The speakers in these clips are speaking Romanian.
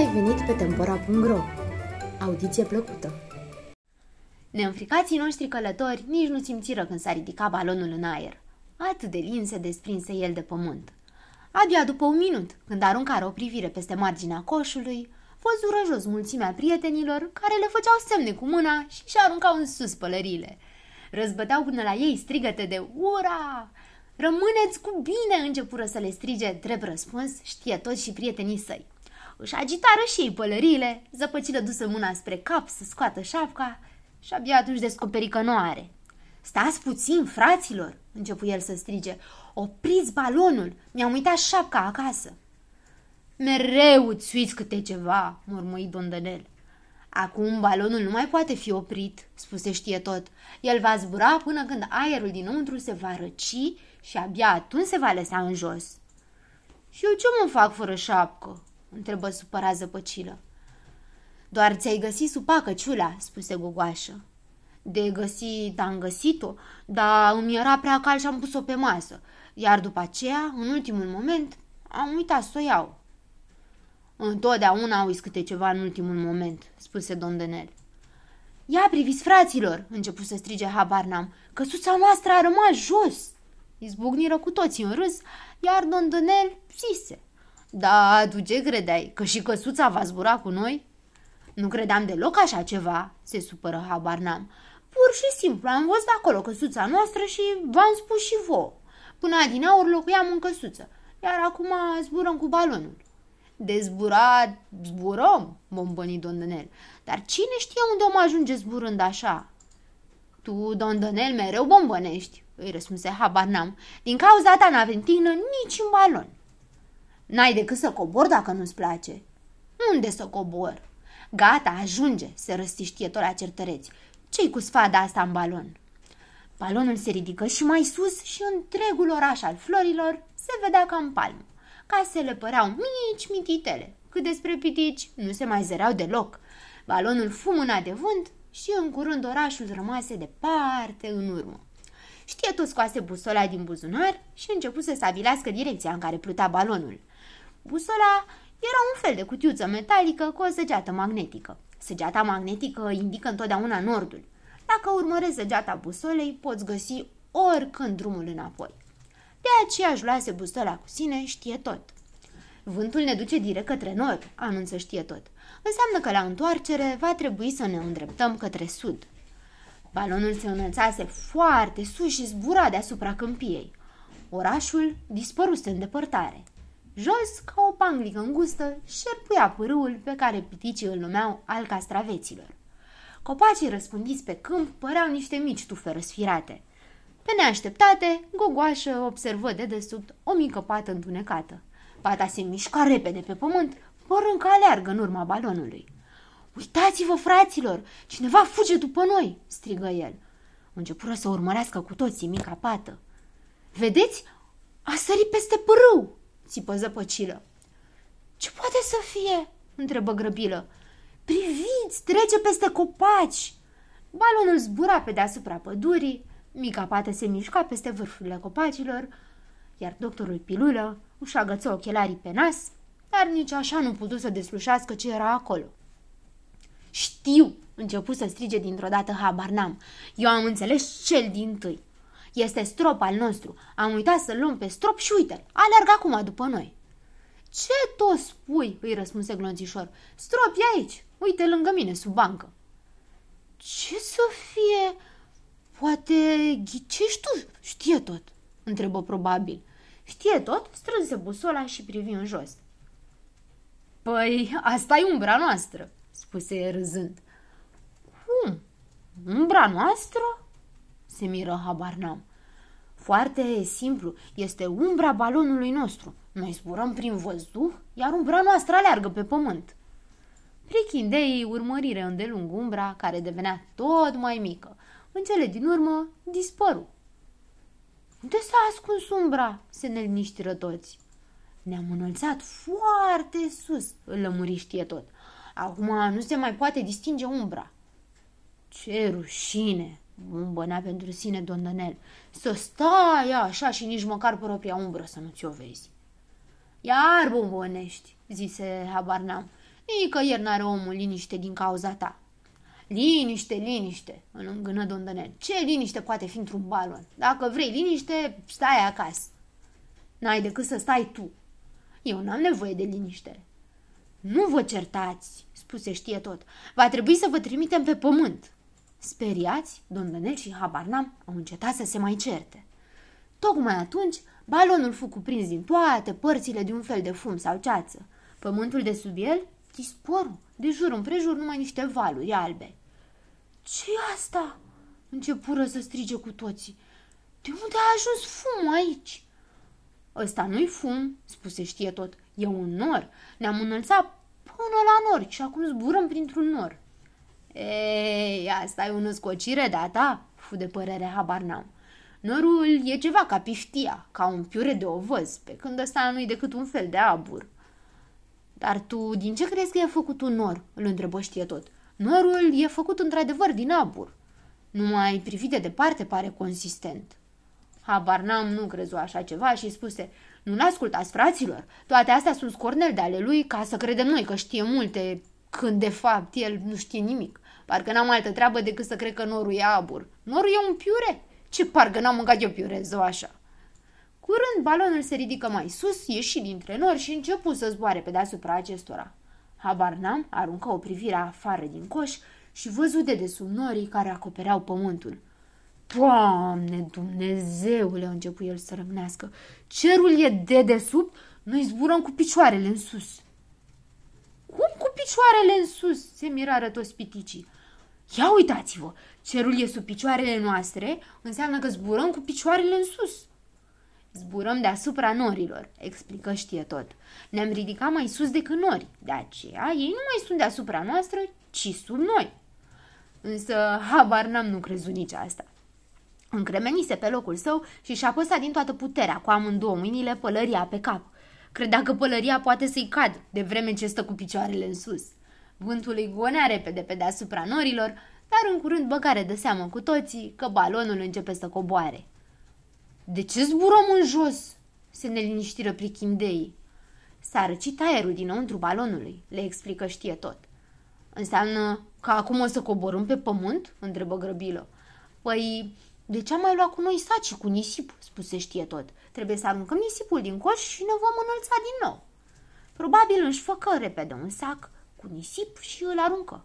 ai venit pe Tempora.ro Audiție plăcută! Neînfricații noștri călători nici nu simțiră când s-a ridicat balonul în aer. Atât de lin se desprinse el de pământ. Abia după un minut, când aruncară o privire peste marginea coșului, văzură jos mulțimea prietenilor care le făceau semne cu mâna și și aruncau în sus pălările. Răzbăteau până la ei strigăte de ura! Rămâneți cu bine, începură să le strige drept răspuns, știe toți și prietenii săi. Își agitară și ei pălăriile, zăpăcilă dusă mâna spre cap să scoată șapca și abia atunci descoperi că nu are. Stați puțin, fraților, începu el să strige. Opriți balonul, mi-am uitat șapca acasă. Mereu îți uiți câte ceva, mormăi Dondănel. Acum balonul nu mai poate fi oprit, spuse știe tot. El va zbura până când aerul dinăuntru se va răci și abia atunci se va lăsa în jos. Și eu ce mă fac fără șapcă? Întrebă supărat zăpăcilă. Doar ți-ai găsit supacă, ciula, spuse gogoașă. De găsit am găsit-o, dar îmi era prea cal și am pus-o pe masă. Iar după aceea, în ultimul moment, am uitat să o iau. Întotdeauna au câte ceva în ultimul moment, spuse domn Denel. Ia priviți, fraților, început să strige habar n-am, căsuța noastră a rămas jos. Izbucniră cu toții în râs, iar don Denel zise. Da, tu ce credeai? Că și căsuța va zbura cu noi? Nu credeam deloc așa ceva, se supără habar n-am. Pur și simplu am văzut acolo căsuța noastră și v-am spus și vouă. Până adineauri locuiam în căsuță, iar acum zburăm cu balonul. De zburat, zburăm, bombăni Dondănel. Dar cine știe unde om ajunge zburând așa? Tu, Dondănel, mereu bombănești, îi răspunse habar n-am. Din cauza ta n-avem tignă nici un balon. N-ai decât să cobor dacă nu-ți place. Unde să cobor? Gata, ajunge, se răstiștie tot la certăreți. Ce-i cu sfada asta în balon? Balonul se ridică și mai sus și întregul oraș al florilor se vedea ca în palmă. Casele păreau mici, mititele. Cât despre pitici, nu se mai zăreau deloc. Balonul fumâna de vânt și în curând orașul rămase departe în urmă. Știe tot scoase busola din buzunar și început să stabilească direcția în care plutea balonul. Busola era un fel de cutiuță metalică cu o săgeată magnetică. Săgeata magnetică indică întotdeauna nordul. Dacă urmărezi săgeata busolei, poți găsi oricând drumul înapoi. De aceea își luase busola cu sine, știe tot. Vântul ne duce direct către nord, anunță știe tot. Înseamnă că la întoarcere va trebui să ne îndreptăm către sud. Balonul se înălțase foarte sus și zbura deasupra câmpiei. Orașul dispăruse în depărtare. Jos, ca o panglică îngustă, șerpuia pârâul pe care piticii îl numeau al castraveților. Copacii răspândiți pe câmp păreau niște mici tufe răsfirate. Pe neașteptate, gogoașă observă de desubt o mică pată întunecată. Pata se mișca repede pe pământ, părând că aleargă în urma balonului. Uitați-vă, fraților! Cineva fuge după noi!" strigă el. Începură să urmărească cu toții mica pată. Vedeți? A sărit peste pârâu!" țipă zăpăcilă. Ce poate să fie?" întrebă grăbilă. Priviți, trece peste copaci!" Balonul zbura pe deasupra pădurii, mica pată se mișca peste vârfurile copacilor, iar doctorul Pilulă își agăță ochelarii pe nas, dar nici așa nu putu să deslușească ce era acolo. Știu, început să strige dintr-o dată habar n-am. Eu am înțeles cel din tâi. Este strop al nostru. Am uitat să-l luăm pe strop și uite alerg acum după noi. Ce tot spui? îi răspunse glonțișor. Strop e aici. Uite lângă mine, sub bancă. Ce să fie? Poate ghicești tu? Știe tot, întrebă probabil. Știe tot, strânse busola și privi în jos. Păi, asta e umbra noastră, spuse râzând. Cum? Umbra noastră? Se miră habar n-am. Foarte simplu, este umbra balonului nostru. Noi zburăm prin văzduh, iar umbra noastră aleargă pe pământ. Prichindeii urmărire îndelung umbra, care devenea tot mai mică. În cele din urmă, dispăru. Unde s-a ascuns umbra?" se neliniștiră toți. Ne-am înălțat foarte sus, îl lămuri știe tot. Acum nu se mai poate distinge umbra. Ce rușine, bumbănea pentru sine Dondănel. Să stai așa și nici măcar propria umbră să nu ți-o vezi. Iar bumbănești, zise habar n-am. Nicăieri n-are omul liniște din cauza ta. Liniște, liniște, îl îngână Dondănel. Ce liniște poate fi într-un balon? Dacă vrei liniște, stai acasă. N-ai decât să stai tu. Eu n-am nevoie de liniște. Nu vă certați, spuse știe tot. Va trebui să vă trimitem pe pământ. Speriați, Dondănel și Habarnam au încetat să se mai certe. Tocmai atunci, balonul fu cuprins din toate părțile de un fel de fum sau ceață. Pământul de sub el dispăru, de jur împrejur numai niște valuri albe ce asta?" începură să strige cu toții. De unde a ajuns fumul aici?" Ăsta nu-i fum," spuse știe tot. E un nor. Ne-am înălțat până la nor și acum zburăm printr-un nor." Ei, asta e o născocire de-a ta?" fu de părere habar n-am. Norul e ceva ca piftia, ca un piure de ovăz, pe când ăsta nu-i decât un fel de abur. Dar tu din ce crezi că e făcut un nor?" îl întrebă știe tot. Norul e făcut într-adevăr din abur. Numai privit de departe pare consistent. Habar n-am, nu crezu așa ceva și spuse, nu-l ascultați, fraților, toate astea sunt scornel de ale lui ca să credem noi că știe multe, când de fapt el nu știe nimic. Parcă n-am altă treabă decât să cred că norul e abur. Norul e un piure. Ce parcă n-am mâncat eu piure, zău așa. Curând, balonul se ridică mai sus, ieși dintre nori și începu să zboare pe deasupra acestora. Habar n-am, aruncă o privire afară din coș și văzut de desubt norii care acopereau pământul. Doamne, Dumnezeule, a început el să rămânească. Cerul e de desubt, noi zburăm cu picioarele în sus. Cum cu picioarele în sus? se mirară toți piticii. Ia uitați-vă, cerul e sub picioarele noastre, înseamnă că zburăm cu picioarele în sus. Zburăm deasupra norilor, explică știe tot. Ne-am ridicat mai sus decât nori, de aceea ei nu mai sunt deasupra noastră, ci sub noi. Însă habar n-am nu crezut nici asta. Încremenise pe locul său și și-a păsat din toată puterea cu amândouă mâinile pălăria pe cap. Credea că pălăria poate să-i cad, de vreme ce stă cu picioarele în sus. Vântul îi gonea repede pe deasupra norilor, dar în curând băgare de seamă cu toții că balonul începe să coboare. De ce zburăm în jos?" se neliniștiră prichindeii. S-a răcit aerul dinăuntru balonului, le explică știe tot. Înseamnă că acum o să coborâm pe pământ? întrebă grăbilă. Păi, de ce am mai luat cu noi saci cu nisip? spuse știe tot. Trebuie să aruncăm nisipul din coș și ne vom înălța din nou. Probabil își făcă repede un sac cu nisip și îl aruncă.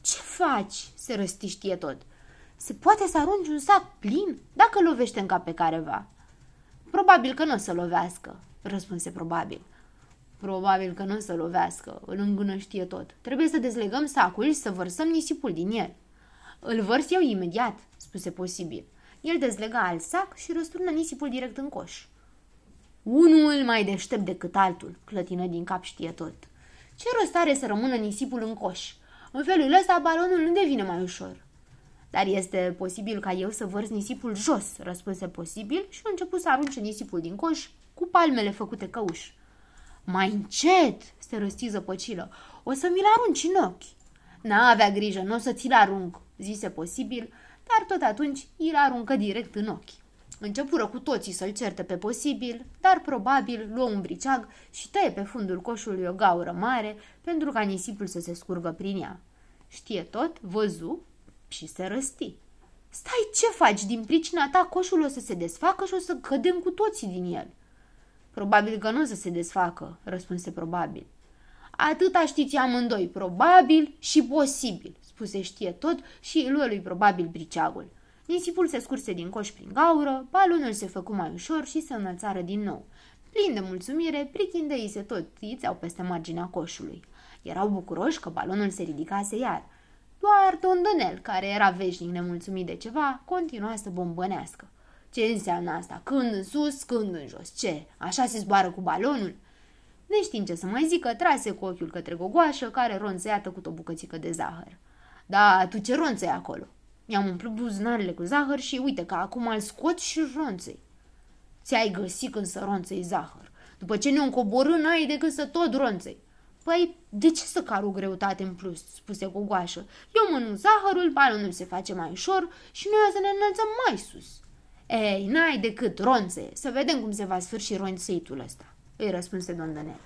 Ce faci? se răsti știe tot. Se poate să arunci un sac plin dacă lovește în cap pe careva. Probabil că nu o să lovească, răspunse probabil. Probabil că nu o să lovească, îl îngânăștie tot. Trebuie să dezlegăm sacul și să vărsăm nisipul din el. Îl vărs eu imediat, spuse posibil. El dezlega alt sac și răsturnă nisipul direct în coș. Unul mai deștept decât altul, clătină din cap știe tot. Ce rost are să rămână nisipul în coș? În felul ăsta balonul nu devine mai ușor. Dar este posibil ca eu să vărs nisipul jos, răspunse posibil și a început să arunce nisipul din coș cu palmele făcute căuș. Mai încet, se răsti zăpăcilă, o să mi-l arunci în ochi. N-a avea grijă, nu o să ți-l arunc, zise posibil, dar tot atunci îl aruncă direct în ochi. Începură cu toții să-l certe pe posibil, dar probabil luă un briceag și tăie pe fundul coșului o gaură mare pentru ca nisipul să se scurgă prin ea. Știe tot, văzu și se răsti. Stai, ce faci? Din pricina ta coșul o să se desfacă și o să cădem cu toții din el. Probabil că nu o să se desfacă, răspunse probabil. Atâta știți amândoi, probabil și posibil, spuse știe tot și luă lui probabil briceagul. Nisipul se scurse din coș prin gaură, balonul se făcu mai ușor și se înălțară din nou. Plin de mulțumire, prichindeii se tot tițeau peste marginea coșului. Erau bucuroși că balonul se ridicase iar. Doar Dondonel, care era veșnic nemulțumit de ceva, continua să bombănească. Ce înseamnă asta? Când în sus, când în jos. Ce? Așa se zboară cu balonul? Neștiind ce să mai zică, trase cu ochiul către gogoașă, care ronțăia cu o bucățică de zahăr. Da, tu ce ronțăi acolo? Mi-am umplut buzunarele cu zahăr și uite că acum îl scot și ronțăi. Ți-ai găsit când să ronțăi zahăr. După ce ne-o coborâ, n-ai decât să tot ronțăi. Păi, de ce să car o greutate în plus?" spuse Gogoașă. Eu mănânc zahărul, balonul se face mai ușor și noi o să ne înălțăm mai sus." Ei, n-ai decât ronțe. Să vedem cum se va sfârși ronțeitul ăsta," îi răspunse Dondănel.